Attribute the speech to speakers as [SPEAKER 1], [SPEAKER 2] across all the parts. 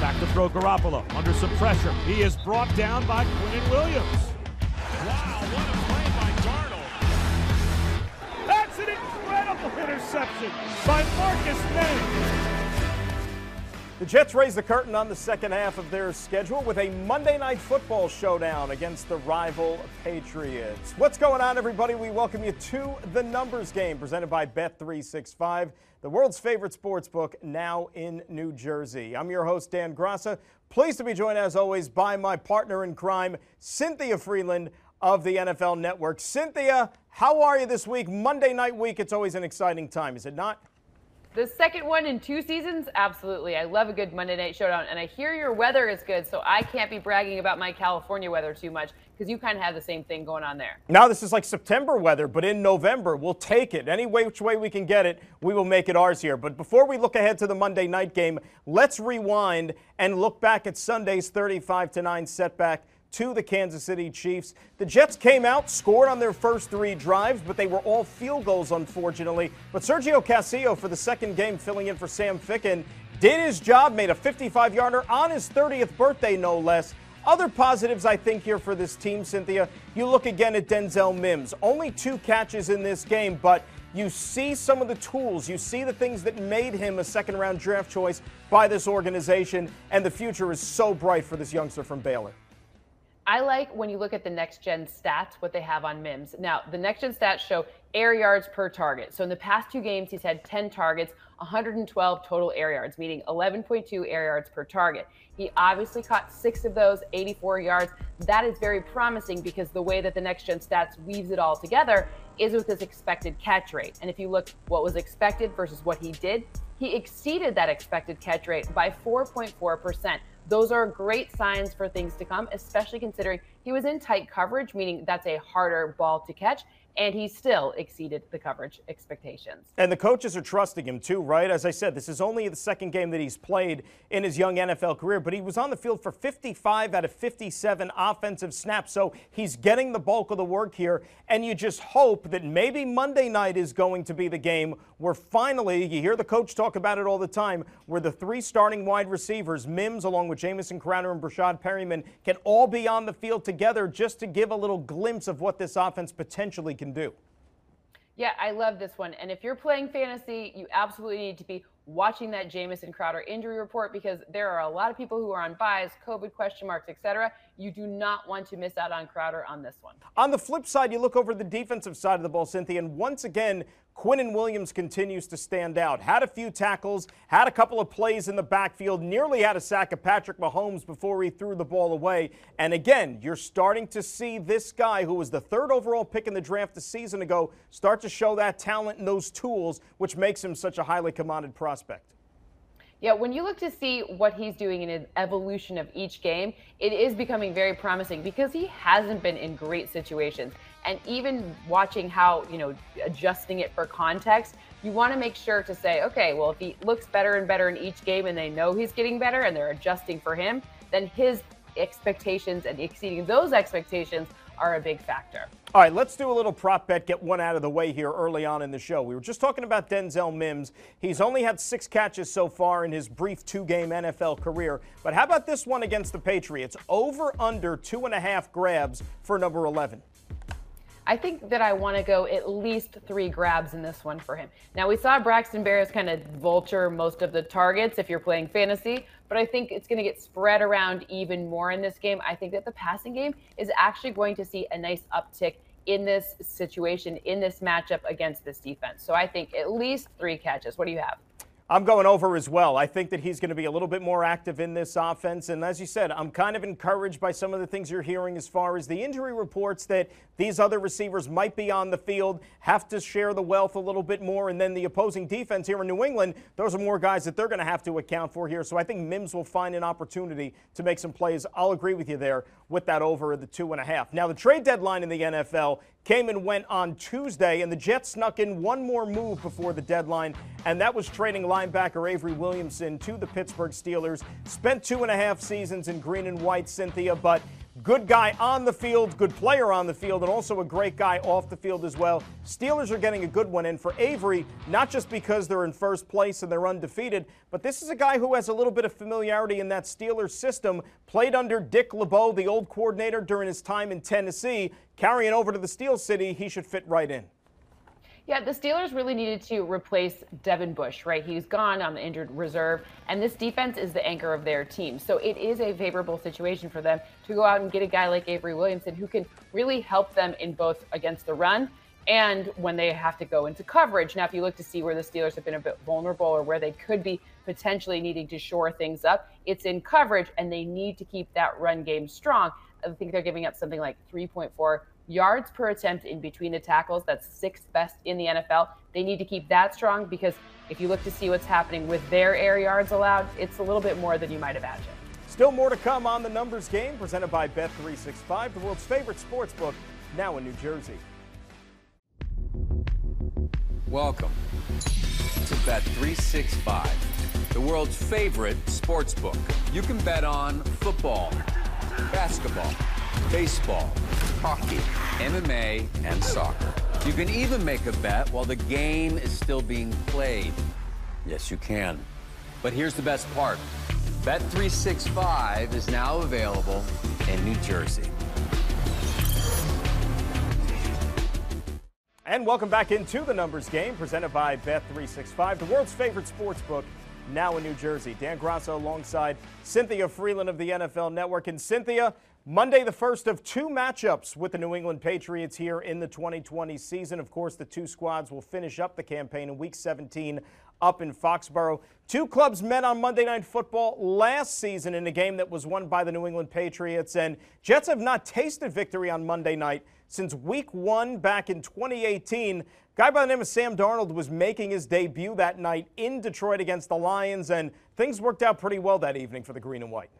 [SPEAKER 1] Back to throw Garoppolo under some pressure. He is brought down by Quinnen Williams.
[SPEAKER 2] Wow, what a play by Darnold.
[SPEAKER 1] That's an incredible interception by Marcus Maye.
[SPEAKER 3] The Jets raise the curtain on the second half of their schedule with a Monday night football showdown against the rival Patriots. What's going on, everybody? We welcome you to the numbers game presented by Bet365, the world's favorite sports book now in New Jersey. I'm your host, Dan Graca. Pleased to be joined, as always, by my partner in crime, Cynthia Frelund of the NFL Network. Cynthia, how are you this week? Monday night week, it's always an exciting time, is it not?
[SPEAKER 4] The second one in two seasons? Absolutely. I love a good Monday Night Showdown. And I hear your weather is good, so I can't be bragging about my California weather too much because you kind of have the same thing going on there.
[SPEAKER 3] Now, this is like September weather, but in November, we'll take it. Any way, which way we can get it, we will make it ours here. But before we look ahead to the Monday night game, let's rewind and look back at Sunday's 35 9 setback to the Kansas City Chiefs. The Jets came out, scored on their first three drives, but they were all field goals, unfortunately. But Sergio Castillo, for the second game, filling in for Sam Ficken, did his job, made a 55 yarder on his 30th birthday, no less. Other positives, I think, here for this team, Cynthia. You look again at Denzel Mims. Only two catches in this game, but you see some of the tools, you see the things that made him a second round draft choice by this organization, and the future is so bright for this youngster from Baylor.
[SPEAKER 4] I like when you look at the next gen stats, what they have on Mims. Now, the next gen stats show air yards per target. So in the past two games, he's had 10 targets, 112 total air yards, meaning 11.2 air yards per target. He obviously caught six of those, 84 yards. That is very promising because the way that the next gen stats weaves it all together is with his expected catch rate. And if you look what was expected versus what he did, he exceeded that expected catch rate by 4.4%. Those are great signs for things to come, especially considering he was in tight coverage, meaning that's a harder ball to catch and he still exceeded the coverage expectations.
[SPEAKER 3] And the coaches are trusting him too, right? As I said, this is only the second game that he's played in his young NFL career, but he was on the field for 55 out of 57 offensive snaps. So he's getting the bulk of the work here. And you just hope that maybe Monday night is going to be the game where finally, you hear the coach talk about it all the time, where the three starting wide receivers, Mims along with Jamison Crowder and Breshad Perriman, can all be on the field together just to give a little glimpse of what this offense potentially can do.
[SPEAKER 4] Yeah, I love this one. And if you're playing fantasy, you absolutely need to be watching that Jamison Crowder injury report because there are a lot of people who are on buys, COVID question marks, etc. You do not want to miss out on Crowder on this one.
[SPEAKER 3] On the flip side, you look over the defensive side of the ball, Cynthia, and once again, Quinnen Williams continues to stand out. Had a few tackles, had a couple of plays in the backfield, nearly had a sack of Patrick Mahomes before he threw the ball away. And again, you're starting to see this guy, who was the third overall pick in the draft a season ago, start to show that talent and those tools, which makes him such a highly commanded prospect.
[SPEAKER 4] Yeah, when you look to see what he's doing in his evolution of each game, it is becoming very promising because he hasn't been in great situations. And even watching how, you know, adjusting it for context, you want to make sure to say, okay, well, if he looks better and better in each game and they know he's getting better and they're adjusting for him, then his expectations and exceeding those expectations are a big factor.
[SPEAKER 3] All right, let's do a little prop bet, get one out of the way here early on in the show. We were just talking about Denzel Mims. He's only had six catches so far in his brief two game NFL career. But how about this one against the Patriots? Over under two and a half grabs for number 11.
[SPEAKER 4] I think that I want to go at least three grabs in this one for him. Now, we saw Braxton Berrios kind of vulture most of the targets if you're playing fantasy, but I think it's going to get spread around even more in this game. I think that the passing game is actually going to see a nice uptick in this situation, in this matchup against this defense. So I think at least three catches. What do you have?
[SPEAKER 3] I'm going over as well. I think that he's going to be a little bit more active in this offense. And as you said, I'm kind of encouraged by some of the things you're hearing as far as the injury reports that these other receivers might be on the field, have to share the wealth a little bit more. And then the opposing defense here in New England, those are more guys that they're going to have to account for here. So I think Mims will find an opportunity to make some plays. I'll agree with you there with that over the two and a half. Now, the trade deadline in the NFL came and went on Tuesday, and the Jets snuck in one more move before the deadline, and that was trading linebacker Avery Williamson to the Pittsburgh Steelers. Spent two and a half seasons in green and white, Cynthia, but Good guy on the field, good player on the field, and also a great guy off the field as well. Steelers are getting a good one in for Avery, not just because they're in first place and they're undefeated, but this is a guy who has a little bit of familiarity in that Steelers system. Played under Dick LeBeau, the old coordinator, during his time in Tennessee. Carrying over to the Steel City, he should fit right in.
[SPEAKER 4] Yeah, the Steelers really needed to replace Devin Bush, right? He's gone on the injured reserve, and this defense is the anchor of their team. So it is a favorable situation for them to go out and get a guy like Avery Williamson who can really help them in both against the run and when they have to go into coverage. Now, if you look to see where the Steelers have been a bit vulnerable or where they could be potentially needing to shore things up, it's in coverage, and they need to keep that run game strong. I think they're giving up something like 3.4 yards per attempt in between the tackles. That's sixth best in the NFL. They need to keep that strong because if you look to see what's happening with their air yards allowed, it's a little bit more than you might imagine.
[SPEAKER 3] Still more to come on the numbers game presented by Bet365, the world's favorite sports book, now in New Jersey.
[SPEAKER 5] Welcome to Bet365, the world's favorite sports book. You can bet on football, basketball, baseball, hockey, MMA, and soccer. You can even make a bet while the game is still being played. Yes, you can. But here's the best part Bet365 is now available in New Jersey.
[SPEAKER 3] And welcome back into the numbers game presented by Bet365, the world's favorite sports book, now in New Jersey. Dan Graca alongside Cynthia Frelund of the NFL Network. And Cynthia, Monday, the first of two matchups with the New England Patriots here in the 2020 season. Of course, the two squads will finish up the campaign in Week 17 up in Foxborough. Two clubs met on Monday Night Football last season in a game that was won by the New England Patriots, and Jets have not tasted victory on Monday night since Week 1 back in 2018. A Guy by the name of Sam Darnold was making his debut that night in Detroit against the Lions, and things worked out pretty well that evening for the Green and White.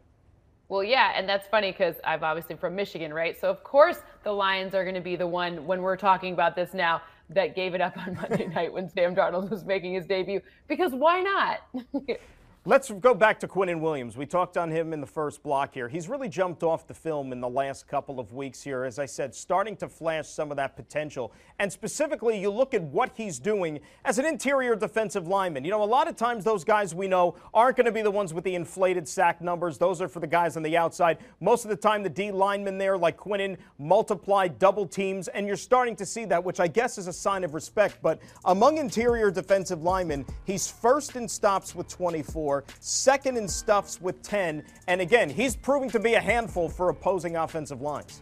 [SPEAKER 4] Well, yeah, and that's funny because I'm obviously from Michigan, right? So, of course, the Lions are going to be the one when we're talking about this now that gave it up on Monday night when Sam Darnold was making his debut. Because why not?
[SPEAKER 3] Let's go back to Quinnen Williams. We talked on him in the first block here. He's really jumped off the film in the last couple of weeks here, as I said, starting to flash some of that potential. And specifically, you look at what he's doing as an interior defensive lineman. You know, a lot of times those guys we know aren't going to be the ones with the inflated sack numbers. Those are for the guys on the outside. Most of the time, the D linemen there, like Quinnen, multiply double teams, and you're starting to see that, which I guess is a sign of respect. But among interior defensive linemen, he's first in stops with 24 second in stuffs with 10. And again, he's proving to be a handful for opposing offensive lines.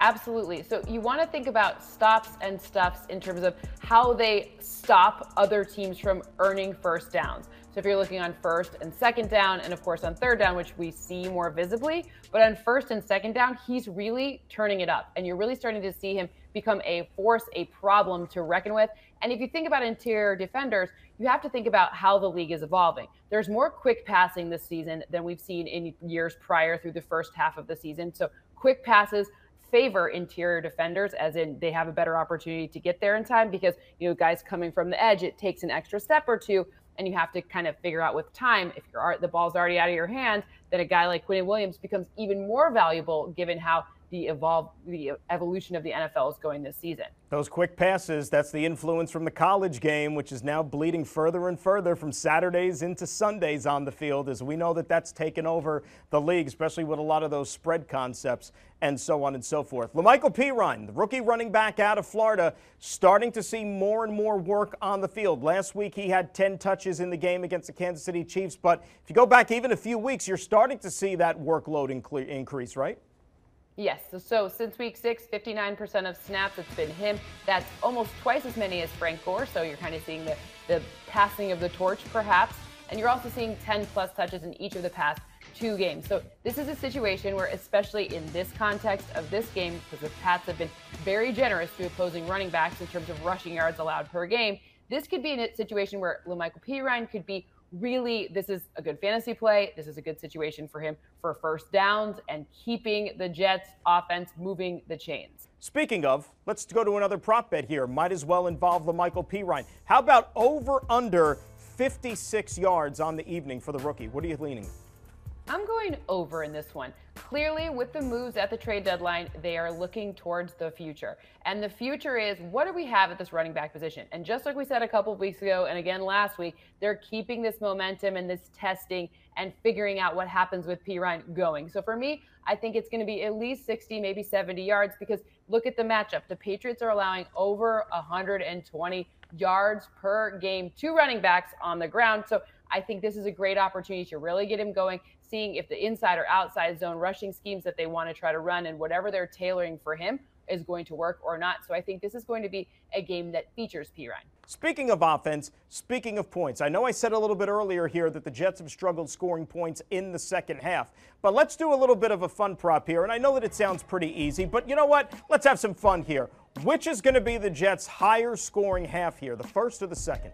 [SPEAKER 4] Absolutely. So you want to think about stops and stuffs in terms of how they stop other teams from earning first downs. So if you're looking on first and second down, and of course on third down, which we see more visibly, but on first and second down, he's really turning it up. And you're really starting to see him become a force, a problem to reckon with. And if you think about interior defenders, you have to think about how the league is evolving. There's more quick passing this season than we've seen in years prior through the first half of the season. So quick passes favor interior defenders as in they have a better opportunity to get there in time because you know guys coming from the edge it takes an extra step or two and you have to kind of figure out with time if you're the ball's already out of your hands then a guy like Quinn Williams becomes even more valuable given how the evolve the evolution of the NFL is going this season.
[SPEAKER 3] Those quick passes, that's the influence from the college game, which is now bleeding further and further from Saturdays into Sundays on the field, as we know that that's taken over the league, especially with a lot of those spread concepts and so on and so forth. La'Mical Perine, the rookie running back out of Florida, starting to see more and more work on the field. Last week he had 10 touches in the game against the Kansas City Chiefs, but if you go back even a few weeks, you're starting to see that workload increase, right?
[SPEAKER 4] Yes. So, so, since week six, 59% of snaps, it's been him. That's almost twice as many as Frank Gore. So you're kind of seeing the, the passing of the torch, perhaps. And you're also seeing 10 plus touches in each of the past two games. So this is a situation where, especially in this context of this game, because the Pats have been very generous to opposing running backs in terms of rushing yards allowed per game, this could be a situation where La'Mical Perine could be really this is a good fantasy play. This is a good situation for him for first downs and keeping the Jets offense moving the chains.
[SPEAKER 3] Speaking of, let's go to another prop bet here. Might as well involve La'Mical Perine. How about over under 56 yards on the evening for the rookie? What are you leaning?
[SPEAKER 4] I'm going over in this one. Clearly, with the moves at the trade deadline, they are looking towards the future. And the future is what do we have at this running back position? And just like we said a couple weeks ago and again last week, they're keeping this momentum and this testing and figuring out what happens with Perine going. So for me, I think it's going to be at least 60, maybe 70 yards because look at the matchup. The Patriots are allowing over 120 yards per game to running backs on the ground. So I think this is a great opportunity to really get him going, seeing if the inside or outside zone rushing schemes that they want to try to run and whatever they're tailoring for him is going to work or not. So I think this is going to be a game that features Perine.
[SPEAKER 3] Speaking of offense, speaking of points, I know I said a little bit earlier here that the Jets have struggled scoring points in the second half, but let's do a little bit of a fun prop here. And I know that it sounds pretty easy, but you know what? Let's have some fun here. Which is going to be the Jets' higher scoring half here, the first or the second?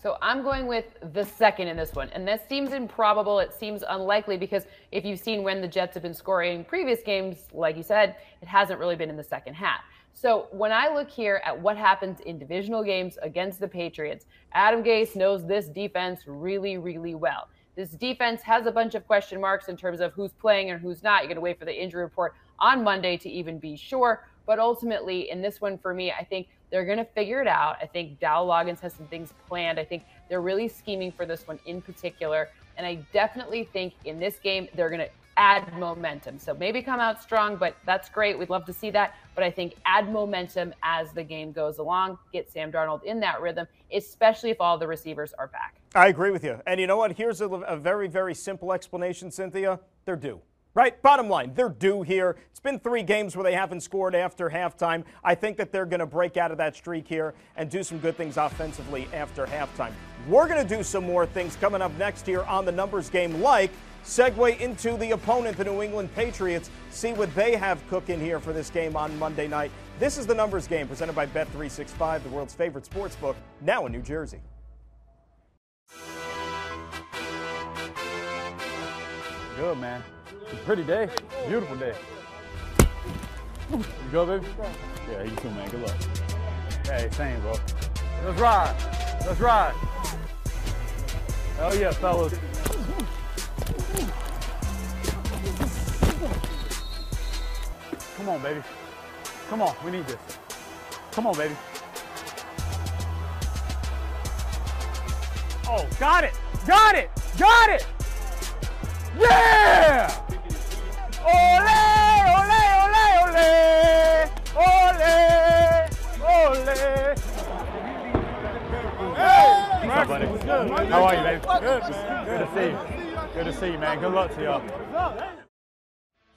[SPEAKER 4] So I'm going with the second in this one. And this seems improbable. It seems unlikely because if you've seen when the Jets have been scoring previous games, like you said, it hasn't really been in the second half. So when I look here at what happens in divisional games against the Patriots, Adam Gase knows this defense really, really well. This defense has a bunch of question marks in terms of who's playing and who's not. You're going to wait for the injury report on Monday to even be sure. But ultimately, in this one for me, I think they're going to figure it out. I think Dow Loggains has some things planned. I think they're really scheming for this one in particular. And I definitely think in this game, they're going to add momentum. So maybe come out strong, but that's great. We'd love to see that. But I think add momentum as the game goes along, get Sam Darnold in that rhythm, especially if all the receivers are back.
[SPEAKER 3] I agree with you. And you know what? Here's a, a very, very simple explanation, Cynthia. They're due. Right? Bottom line, they're due here. It's been three games where they haven't scored after halftime. I think that they're going to break out of that streak here and do some good things offensively after halftime. We're going to do some more things coming up next here on the numbers game, like segue into the opponent, the New England Patriots, see what they have cooking here for this game on Monday night. This is the numbers game presented by Bet365, the world's favorite sports book, now in New Jersey.
[SPEAKER 6] Good, man. It's a pretty day. Beautiful day. You go, baby? Yeah, you too, man. Good luck. Hey, same, bro. Let's ride. Let's ride. Hell yeah, fellas. Come on, baby. Come on, we need this. Come on, baby. Oh, got it! Got it! Got it! Yeah! Good. Good to see you. Good to see you, man. Good luck to y'all.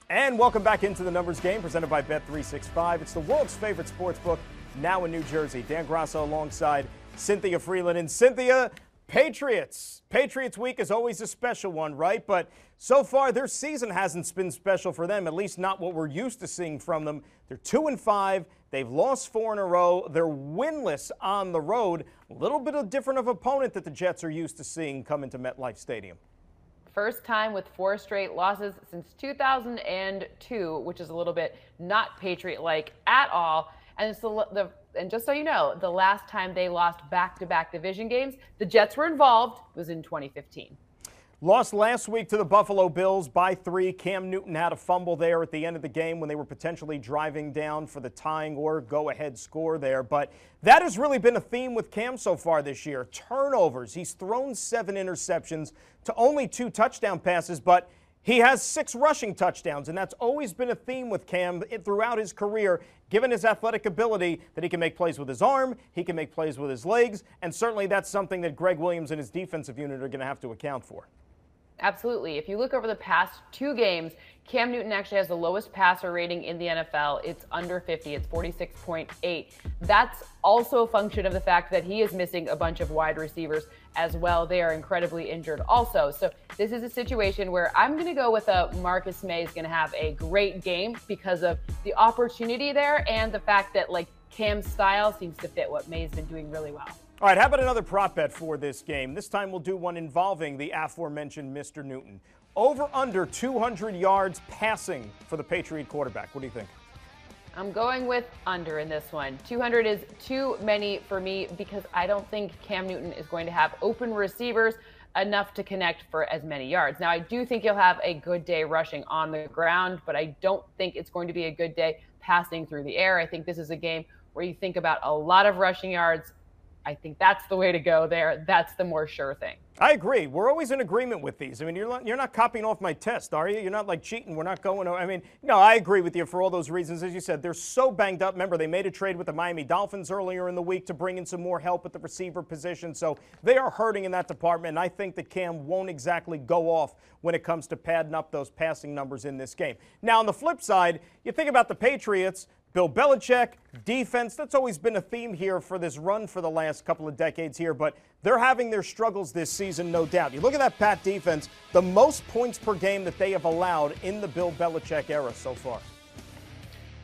[SPEAKER 3] And welcome back into the numbers game presented by Bet365. It's the world's favorite sports book now in New Jersey. Dan Graca alongside Cynthia Frelund. And Cynthia, Patriots. Patriots week is always a special one, right? But so far their season hasn't been special for them, at least not what we're used to seeing from them. They're 2 and 5. They've lost 4 in a row. They're winless on the road. A little bit of different of opponent that the Jets are used to seeing come into MetLife Stadium.
[SPEAKER 4] First time with four straight losses since 2002, which is a little bit not Patriot like at all. And it's the, the and just so you know, the last time they lost back-to-back division games, the Jets were involved was in 2015.
[SPEAKER 3] Lost last week to the Buffalo Bills by three. Cam Newton had a fumble there at the end of the game when they were potentially driving down for the tying or go ahead score there. But that has really been a theme with Cam so far this year turnovers. He's thrown seven interceptions to only two touchdown passes, but he has six rushing touchdowns, and that's always been a theme with Cam throughout his career, given his athletic ability that he can make plays with his arm, he can make plays with his legs, and certainly that's something that Gregg Williams and his defensive unit are going to have to account for.
[SPEAKER 4] Absolutely. If you look over the past two games, Cam Newton actually has the lowest passer rating in the NFL. It's under 50, it's 46.8. That's also a function of the fact that he is missing a bunch of wide receivers as well. They are incredibly injured also. So this is a situation where I'm going to go with a Marcus Maye is going to have a great game because of the opportunity there and the fact that like Cam's style seems to fit what Maye's been doing really well.
[SPEAKER 3] All right, how about another prop bet for this game? This time we'll do one involving the aforementioned Mr. Newton. Over under 200 yards passing for the Patriot quarterback. What do you think?
[SPEAKER 4] I'm going with under in this one. 200 is too many for me because I don't think Cam Newton is going to have open receivers. enough to connect for as many yards. Now, I do think you'll have a good day rushing on the ground, but I don't think it's going to be a good day passing through the air. I think this is a game where you think about a lot of rushing yards, I think that's the way to go there. That's the more sure thing.
[SPEAKER 3] I agree. We're always in agreement with these. I mean, you're not, you're not copying off my test, are you? You're not like cheating. We're not going. I mean, no, I agree with you for all those reasons. As you said, they're so banged up. Remember, they made a trade with the Miami Dolphins earlier in the week to bring in some more help at the receiver position. So they are hurting in that department. And I think that Cam won't exactly go off when it comes to padding up those passing numbers in this game. Now, on the flip side, you think about the Patriots. Bill Belichick, defense, that's always been a theme here for this run for the last couple of decades here, but they're having their struggles this season, no doubt. You look at that Pat defense, the most points per game that they have allowed in the Bill Belichick era so far.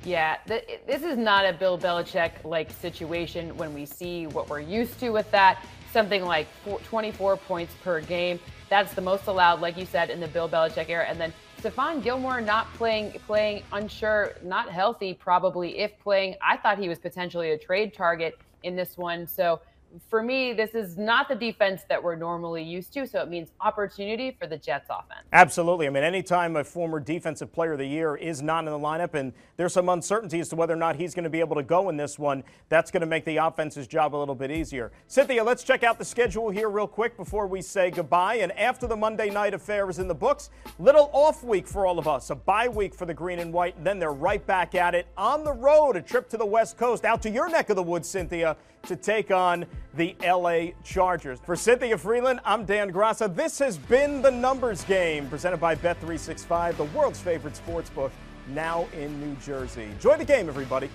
[SPEAKER 4] Yeah, th- this is not a Bill Belichick like situation when we see what we're used to with that. Something like four, 24 points per game. That's the most allowed, like you said, in the Bill Belichick era. And then Stephon Gilmore not playing, playing unsure, not healthy, probably if playing. I thought he was potentially a trade target in this one. So for me, this is not the defense that we're normally used to, so it means opportunity for the Jets offense.
[SPEAKER 3] Absolutely. I mean, anytime a former defensive player of the year is not in the lineup and there's some uncertainty as to whether or not he's going to be able to go in this one, that's going to make the offense's job a little bit easier. Cynthia, let's check out the schedule here real quick before we say goodbye. And after the Monday night affair is in the books, little off week for all of us, a bye week for the green and white, and then they're right back at it on the road, a trip to the West Coast, out to your neck of the woods, Cynthia, to take on the LA Chargers. For Cynthia Frelund, I'm Dan Graca. This has been the Numbers Game, presented by Bet365, the world's favorite sports book, now in New Jersey. Enjoy the game, everybody.